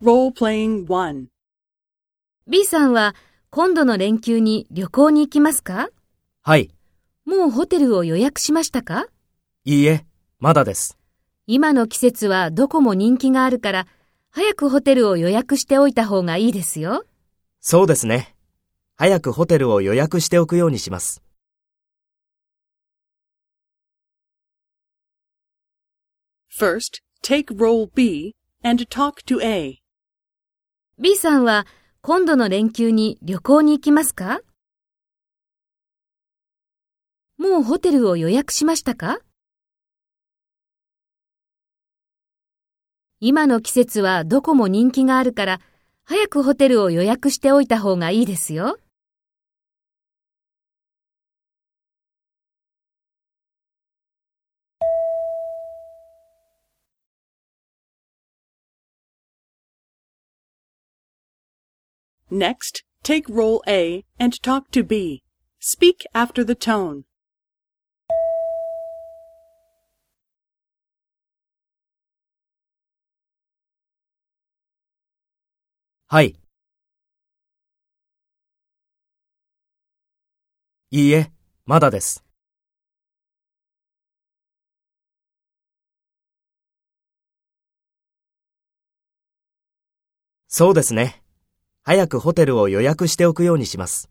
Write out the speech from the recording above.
B さんは今度の連休に旅行に行きますか？はい。もうホテルを予約しましたか？いいえ、まだです。今の季節はどこも人気があるから、早くホテルを予約しておいた方がいいですよ。そうですね。早くホテルを予約しておくようにします。First, take role B and talk to A. B さんは今度の連休に旅行に行きますか？もうホテルを予約しましたか？今の季節はどこも人気があるから、早くホテルを予約しておいた方がいいですよ。Next, take role A and talk to B. Speak after the tone. はい。いいえ、まだです。そうですね。 早くホテルを予約しておくようにします。